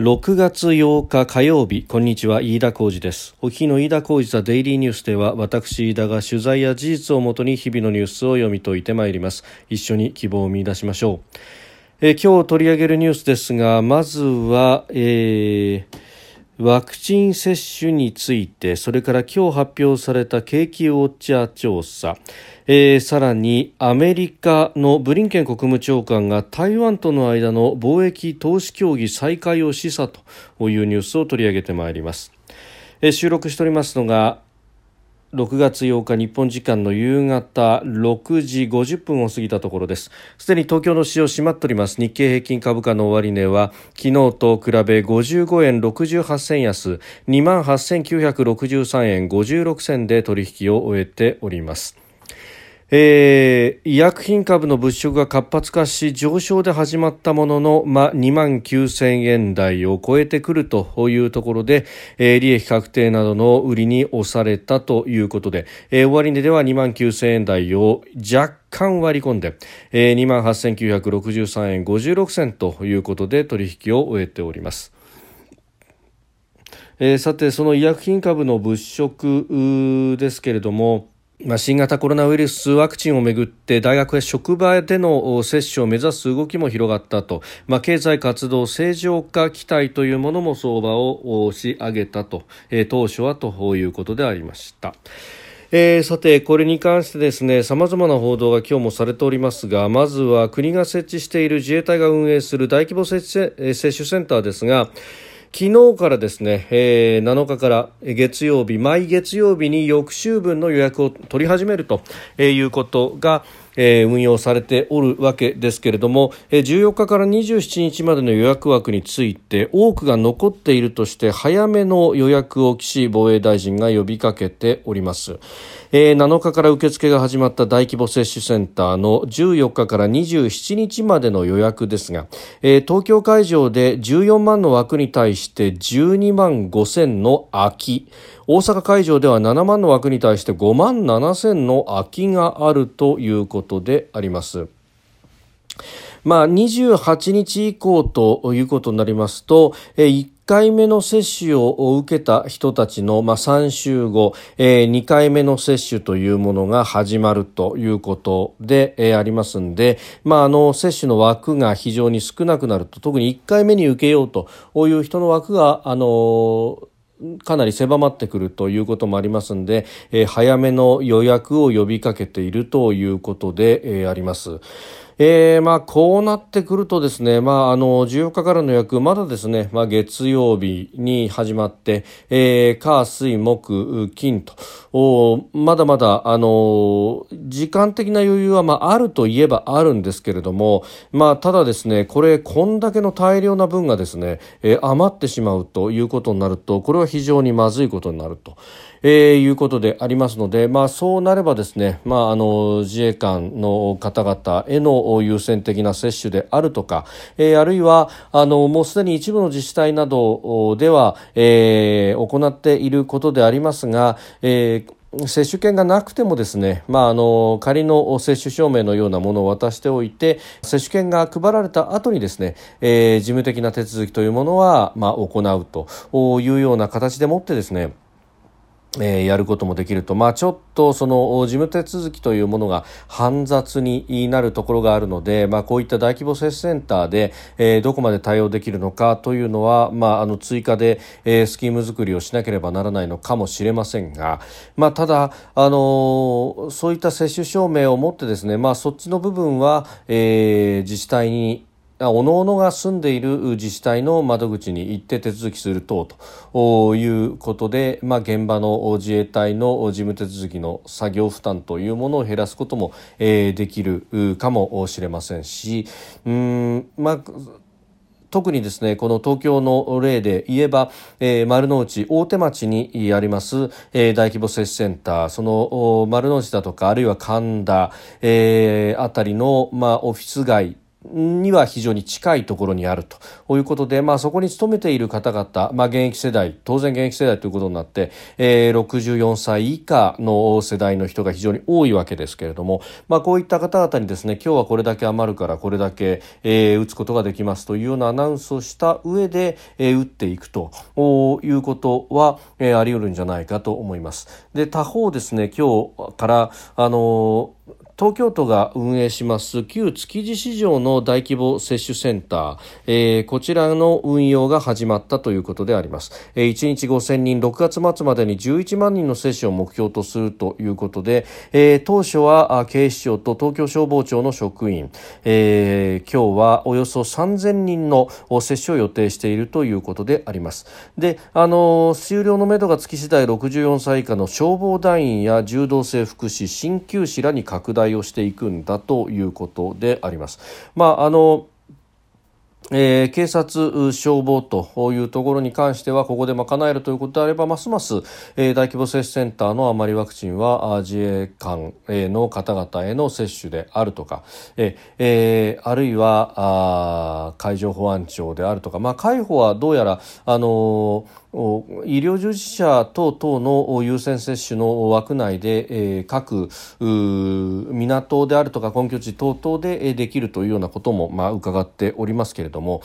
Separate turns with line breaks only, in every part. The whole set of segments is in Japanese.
6月8日火曜日。こんにちは。飯田浩二です。お聞きの飯田浩二ザデイリーニュースでは私飯田が取材や事実をもとに日々のニュースを読み解いてまいります。一緒に希望を見出しましょう。え今日取り上げるニュースですがまずは、えーワクチン接種についてそれから今日発表された景気ウォッチャー調査、えー、さらにアメリカのブリンケン国務長官が台湾との間の貿易投資協議再開を示唆というニュースを取り上げてまいります、えー、収録しておりますのが6月8日日本時間の夕方6時50分を過ぎたところです。すでに東京の市場閉まっております。日経平均株価の終値は昨日と比べ55円68銭安2万8963円56銭で取引を終えております。えー、医薬品株の物色が活発化し上昇で始まったものの、ま、2万9000円台を超えてくるというところで、えー、利益確定などの売りに押されたということで、えー、終値では2万9000円台を若干割り込んで、えー、2万8963円56銭ということで取引を終えております。えー、さてその医薬品株の物色ですけれどもまあ、新型コロナウイルスワクチンをめぐって大学や職場での接種を目指す動きも広がったと、まあ、経済活動正常化期待というものも相場を押し上げたと、えー、当初はということでありました。えー、さて、これに関してですね、様々な報道が今日もされておりますが、まずは国が設置している自衛隊が運営する大規模接種センターですが、昨日からですね、えー、7日から月曜日、毎月曜日に翌週分の予約を取り始めるということが、運用されておるわけですけれども、えー、14日から27日までの予約枠について多くが残っているとして早めの予約を岸防衛大臣が呼びかけております。えー、7日から受付が始まった大規模接種センターの14日から27日までの予約ですが、東京会場で14万の枠に対して12万5千の空き大阪会場では7万の枠に対して5万7千の空きがあるということとであります。まあ、28日以降ということになりますと、1回目の接種を受けた人たちの、まあ、3週後、え、2回目の接種というものが始まるということで、え、ありますんで、まあ、あの、接種の枠が非常に少なくなると、特に1回目に受けようという人の枠が、あのかなり狭まってくるということもありますので、えー、早めの予約を呼びかけているということで、えー、あります。えー、まあ、こうなってくるとですね、まあ、あの、14日からの予約、まだですね、まあ、月曜日に始まって、えー、火、水、木、金と、おまだまだ、あの、時間的な余裕は、まあ、あるといえばあるんですけれども、まあ、ただですね、これ、こんだけの大量な分がですね、えー、余ってしまうということになると、これは非常にまずいことになると。えー、いうことでありますので、まあ、そうなればですね、まあ、あの自衛官の方々への優先的な接種であるとか、えー、あるいはあのもうすでに一部の自治体などでは、えー、行っていることでありますが、えー接種券がなくてもですね、まあ、あの仮の接種証明のようなものを渡しておいて接種券が配られた後にですね、えー、事務的な手続きというものは、まあ、行うというような形でもってですねえー、やることもできると、まあ、ちょっとその事務手続きというものが煩雑になるところがあるので、まあ、こういった大規模接種センターで、えー、どこまで対応できるのかというのは、まあ、あの追加で、えー、スキーム作りをしなければならないのかもしれませんが、まあ、ただ、あの、そういった接種証明を持ってですね、まあ、そっちの部分は、え、自治体におのおのが住んでいる自治体の窓口に行って手続きする等ということで、まあ、現場の自衛隊の事務手続きの作業負担というものを減らすことも、え、できるかもしれませんしうん、まあ特にですねこの東京の例で言えば、えー、丸の内大手町にあります、えー、大規模接種センターその丸の内だとかあるいは神田、えー、あたりの、まあ、オフィス街には非常に近いところにあるということで、まあ、そこに勤めている方々、まあ、現役世代当然現役世代ということになって、えー、64歳以下の世代の人が非常に多いわけですけれども、まあ、こういった方々にですね今日はこれだけ余るからこれだけ、えー、打つことができますというようなアナウンスをした上で、えー、打っていくということは、えー、あり得るんじゃないかと思います。で他方ですね今日からあの東京都が運営します旧築地市場の大規模接種センター、えー、こちらの運用が始まったということであります、えー、1日5000人6月末までに11万人の接種を目標とするということで、えー、当初は警視庁と東京消防庁の職員、えー、今日はおよそ3000人の接種を予定しているということであります。であの終了のめどがつき次第64歳以下の消防団員や柔道整復師鍼灸師らに拡大をしていくんだということであります。まああのえー、警察、消防というところに関してはここで賄えるということであればますます、えー、大規模接種センターの余りワクチンは自衛官の方々への接種であるとか、えー、あるいはあ海上保安庁であるとか、まあ、海保はどうやら、あのー医療従事者等々の優先接種の枠内で、各港であるとか根拠地等々でできるというようなことも、まあ、伺っておりますけれども、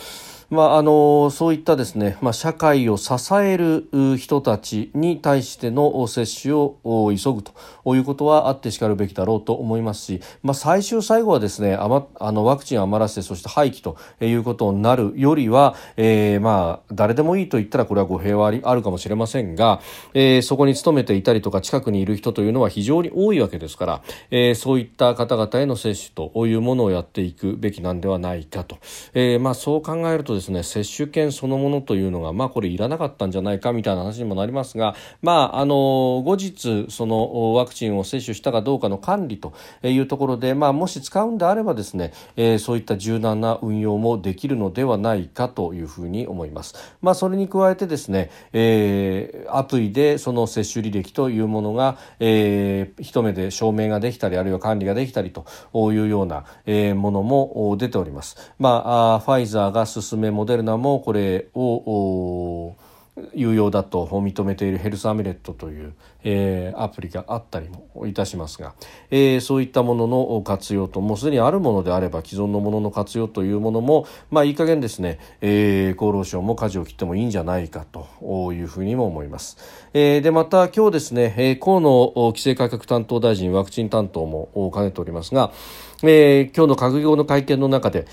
まあ、あのそういったですね、まあ、社会を支える人たちに対しての接種を急ぐということはあってしかるべきだろうと思いますし、まあ、最終最後はですねあ、ま、あのワクチンを余らせてそして廃棄ということになるよりは、えー、まあ誰でもいいと言ったらこれは語弊はあるかもしれませんが、えー、そこに勤めていたりとか近くにいる人というのは非常に多いわけですから、えー、そういった方々への接種というものをやっていくべきなんではないかと、えーまあ、そう考えるとですね接種券そのものというのがまあこれいらなかったんじゃないかみたいな話にもなりますがまああの後日そのワクチンを接種したかどうかの管理というところでまあもし使うんであればですね、えー、そういった柔軟な運用もできるのではないかというふうに思います。まあそれに加えてですね、えー、アプリでその接種履歴というものが、えー、一目で証明ができたりあるいは管理ができたりというような、ものも出ております。まあファイザーが進めモデルナもこれを有用だと認めているヘルスアミレットという、えー、アプリがあったりもいたしますが、えー、そういったものの活用ともうすでにあるものであれば既存のものの活用というものもまあいい加減ですね、えー、厚労省も舵を切ってもいいんじゃないかというふうにも思います、えー、でまた今日ですね、えー、河野規制改革担当大臣ワクチン担当も兼ねておりますが、えー、今日の閣議後の会見の中で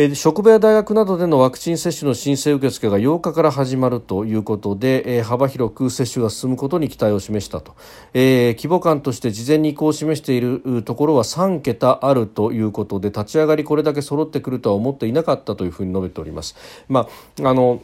え職場や大学などでのワクチン接種の申請受付が8日から始まるということで、え幅広く接種が進むことに期待を示したと、えー、規模感として事前に意向を示しているところは3桁あるということで立ち上がりこれだけ揃ってくるとは思っていなかったというふうに述べております。まああの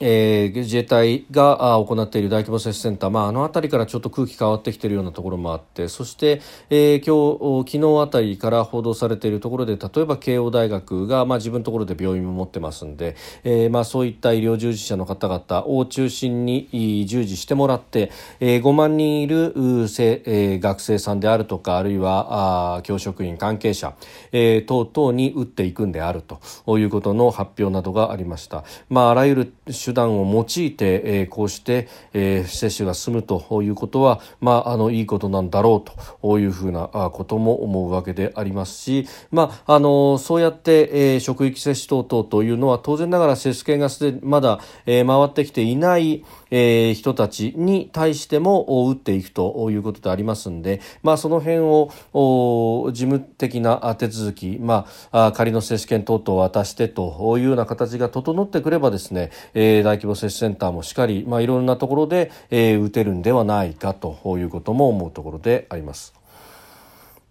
えー、自衛隊が行っている大規模接種センター、まあ、あの辺りからちょっと空気変わってきているようなところもあってそして、えー、今日昨日あたりから報道されているところで例えば慶応大学が、まあ、自分のところで病院も持ってますんで、えーまあ、そういった医療従事者の方々を中心に従事してもらって、えー、5万人いるせ、えー、学生さんであるとかあるいはあ教職員関係者、えー、等々に打っていくんであるということの発表などがありました。まあ、あらゆる手段を用いて、えー、こうして、えー、接種が進むということは、まあ、あのいいことなんだろうというふうなことも思うわけでありますし、まあ、あのそうやって、えー、職域接種等々というのは当然ながら接種券がすでまだ、えー、回ってきていない、えー、人たちに対しても打っていくということでありますんで、まあ、その辺を事務的な手続き、まあ、仮の接種券等々を渡してというような形が整ってくればですね、えー、大規模接種センターもしっかり、まあ、いろんなところで、えー、打てるんではないかということも思うところであります。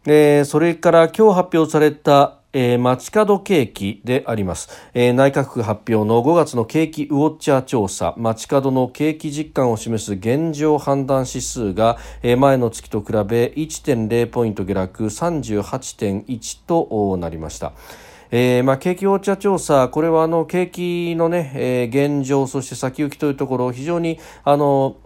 えー、それから今日発表されたえー、街角景気であります、えー、内閣府発表の5月の景気ウォッチャー調査街角の景気実感を示す現状判断指数が、えー、前の月と比べ1.0ポイント下落38.1となりました。えーまあ、景気ウォッチャー調査、これはあの景気のね、えー、現状、そして先行きというところを非常にあの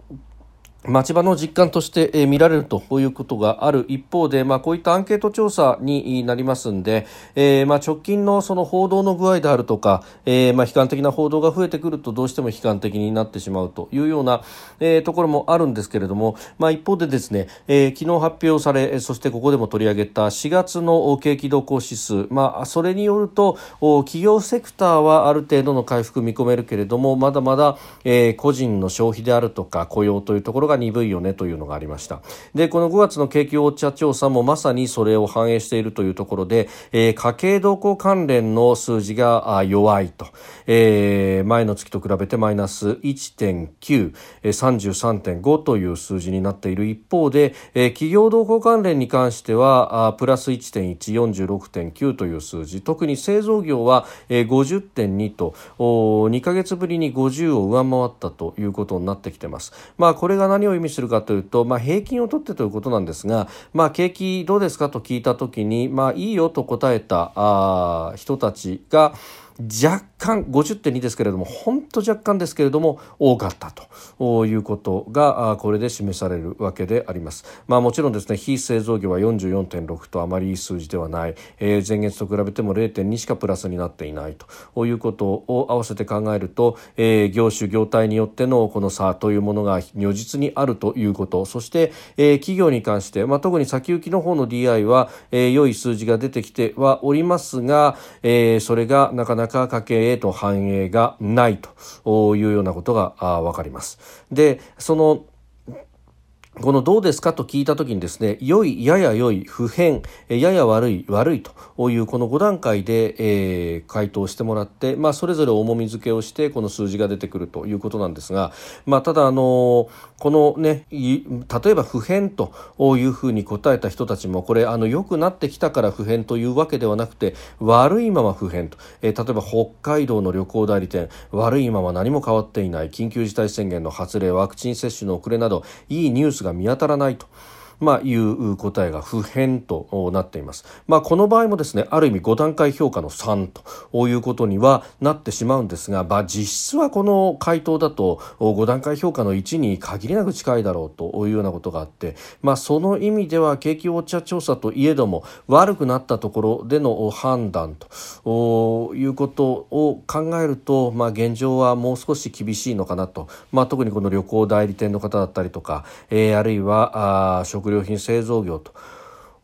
町場の実感として、見られるということがある一方で、まあ、こういったアンケート調査になりますんで、えーまあ、直近のその報道の具合であるとか、えーまあ、悲観的な報道が増えてくるとどうしても悲観的になってしまうというような、え、ところもあるんですけれども、まあ、一方でですね、えー、昨日発表されそしてここでも取り上げた4月の景気動向指数、まあ、それによると企業セクターはある程度の回復見込めるけれどもまだまだ、え、個人の消費であるとか雇用というところが鈍いよねというのがありました。でこの5月の景気ウォッチャー調査もまさにそれを反映しているというところで、えー、家計動向関連の数字が弱いと、えー、前の月と比べてマイナス1.9、33.5という数字になっている一方で、えー、企業動向関連に関してはあプラス1.1、46.9という数字。特に製造業は、えー、50.2とお2ヶ月ぶりに50を上回ったということになってきてます。まあこれが何を意味するかというと、まあ、平均を取ってということなんですが、まあ、景気どうですかと聞いた時に、まあ、いいよと答えたあ人たちが、若干50.2ですけれども本当若干ですけれども多かったということがこれで示されるわけであります。まあ、もちろんですね非製造業は44.6とあまりいい数字ではない、えー、前月と比べても0.2しかプラスになっていないということを合わせて考えると、えー、業種業態によってのこの差というものが如実にあるということそして、えー、企業に関して、まあ、特に先行きの方の DI は、えー、良い数字が出てきてはおりますが、えー、それがなかなかなか家計へと反映がないというようなことが分かります。でそのこのどうですかと聞いたときにですね、良い、やや良い、不変、やや悪い、悪いというこの5段階で、えー、回答してもらって、まあ、それぞれ重み付けをして、この数字が出てくるということなんですが、まあ、ただ、あのこのね、例えば不変というふうに答えた人たちも、これ、あの、良くなってきたから不変というわけではなくて、悪いまま不変と。えー、例えば北海道の旅行代理店、悪いまま何も変わっていない、緊急事態宣言の発令、ワクチン接種の遅れなど、いいニュースが見当たらないと。まあ、いう答えが不変となっています。まあ、この場合もですね、ある意味5段階評価の3ということにはなってしまうんですが、まあ、実質はこの回答だと5段階評価の1に限りなく近いだろうというようなことがあって、まあ、その意味では景気ウォッチャー調査といえども悪くなったところでの判断ということを考えると、まあ、現状はもう少し厳しいのかなと、まあ、特にこの旅行代理店の方だったりとか、えー、あるいはあ食料品製造業と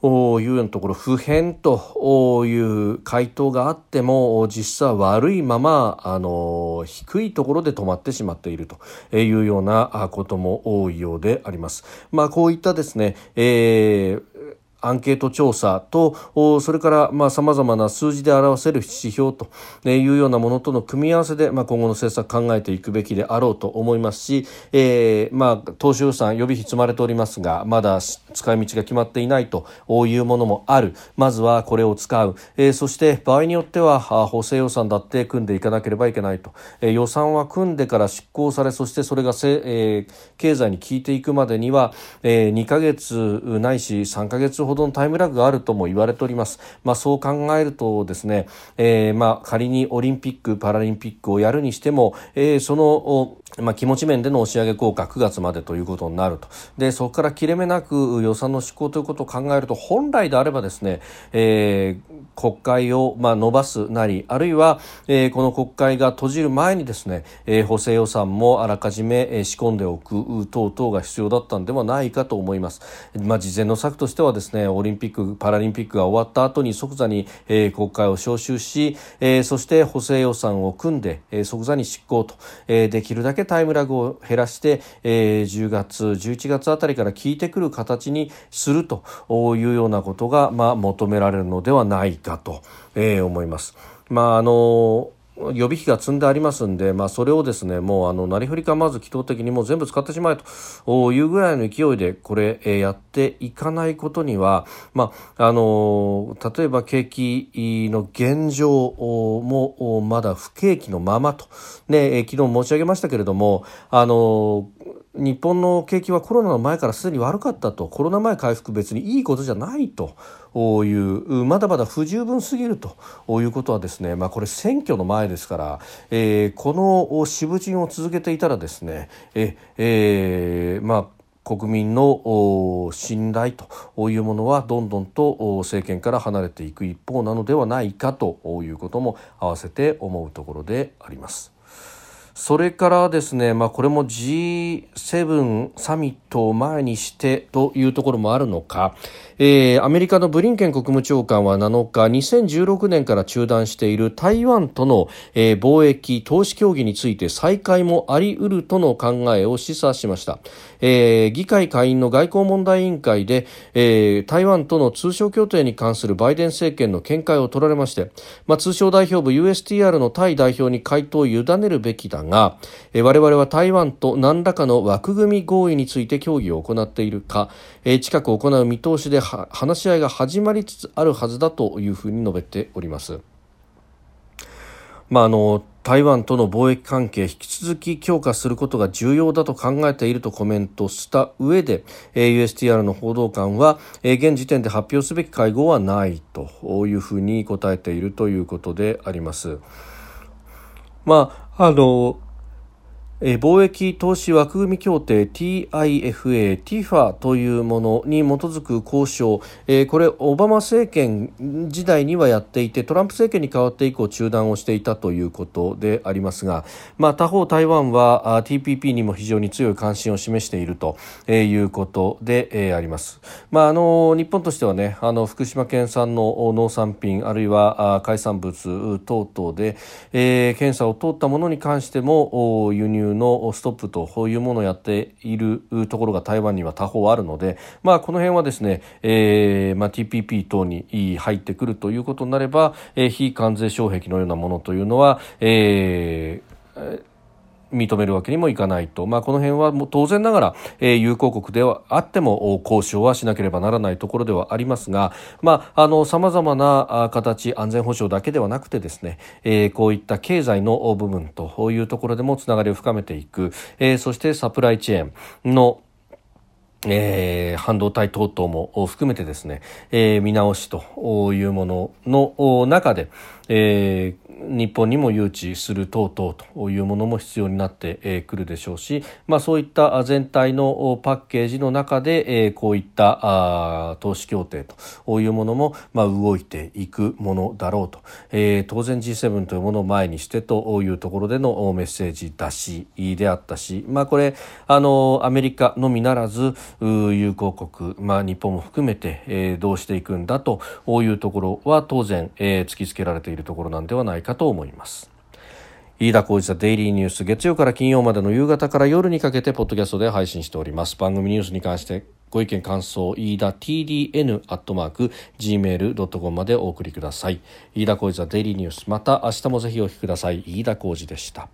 いうようなところ不変という回答があっても実際は悪いままあの低いところで止まってしまっているというようなことも多いようであります。まあこういったですね、えーアンケート調査とそれからさまざ、まな数字で表せる指標というようなものとの組み合わせで、まあ、今後の政策考えていくべきであろうと思いますし、えーまあ、当初予算予備費積まれておりますがまだ使い道が決まっていないというものもある。まずはこれを使う、えー、そして場合によっては補正予算だって組んでいかなければいけないと、えー、予算は組んでから執行されそしてそれがせ、えー、経済に効いていくまでには、えー、2ヶ月ないし3ヶ月ほどほどのタイムラグがあるとも言われております。まあ、そう考えるとですね、えー、まあ仮にオリンピック・パラリンピックをやるにしても、えー、そのまあ、気持ち面での押し上げ効果9月までということになると。でそこから切れ目なく予算の執行ということを考えると本来であればですね、えー、国会をまあ伸ばすなりあるいは、えー、この国会が閉じる前にですね、えー、補正予算もあらかじめ、えー、仕込んでおく等々が必要だったんではないかと思います、まあ、事前の策としてはですねオリンピック・パラリンピックが終わった後に即座に、えー、国会を召集し、えー、そして補正予算を組んで、えー、即座に執行と、えー、できるだけタイムラグを減らして、えー、10月、11月あたりから効いてくる形にするというようなことが、まあ、求められるのではないかと、えー、思います。まああの予備費が積んでありますんで、まあ、それをですねもうあのなりふりかまず機動的にもう全部使ってしまえというぐらいの勢いでこれ、え、やっていかないことには、まああの例えば景気の現状もまだ不景気のままと、ね、昨日申し上げましたけれどもあの日本の景気はコロナの前からすでに悪かったと。コロナ前回復別にいいことじゃないと。いうまだまだ不十分すぎると。いうことはですね、まあ、これ選挙の前ですから、えー、この渋鎮を続けていたらですねえ、えー、まあ国民の信頼というものはどんどんと政権から離れていく一方なのではないかと。いうことも合わせて思うところであります。それからですね、まあ、これも G7 サミットを前にしてというところもあるのか、えー、アメリカのブリンケン国務長官は7日2016年から中断している台湾との、えー、貿易投資協議について再開もあり得るとの考えを示唆しました、えー、議会下院の外交問題委員会で、えー、台湾との通商協定に関するバイデン政権の見解を取られまして、まあ、通商代表部 USTR のタイ代表に回答を委ねるべきだが、えー、我々は台湾と何らかの枠組み合意について協議を行っているか、えー、近く行う見通しで話し合いが始まりつつあるはずだというふうに述べております。まあ、あの台湾との貿易関係引き続き強化することが重要だと考えているとコメントした上で USTR の報道官は現時点で発表すべき会合はないというふうに答えているということであります。まああのえ貿易投資枠組み協定 TIFA、TIFA というものに基づく交渉、えこれオバマ政権時代にはやっていてトランプ政権に変わって以降中断をしていたということでありますが、まあ、他方台湾は TPP にも非常に強い関心を示しているということで、えあります、まあ、あの日本としてはねあの福島県産の農産品あるいは海産物等々で、え検査を通ったものに関しても輸入のストップというものをやっているところが台湾には他方あるので、まあ、この辺はですね、えーまあ、TPP 等に入ってくるということになれば、えー、非関税障壁のようなものというのは、えー認めるわけにもいかないと、まあ、この辺はもう当然ながら、えー、友好国ではあっても交渉はしなければならないところではありますがさまざ、まな形安全保障だけではなくてですね、えー、こういった経済の部分というところでもつながりを深めていく、えー、そしてサプライチェーンのえー、半導体等々も含めてですね、えー、見直しというものの中で、えー、日本にも誘致する等々というものも必要になってくるでしょうし、まあ、そういった全体のパッケージの中でこういったあ投資協定というものもまあ動いていくものだろうと、えー、当然 G7 というものを前にしてというところでのメッセージ出しであったし、まあ、これあのアメリカのみならず友好国、まあ、日本も含めて、えー、どうしていくんだというところは当然、えー、突きつけられているところなんではないかと思います。飯田浩司ザデイリーニュース月曜から金曜までの夕方から夜にかけてポッドキャストで配信しております。番組ニュースに関してご意見感想飯田 TDN アットマーク gmail.com までお送りください。飯田浩司ザデイリーニュースまた明日もぜひお聞きください。飯田浩司でした。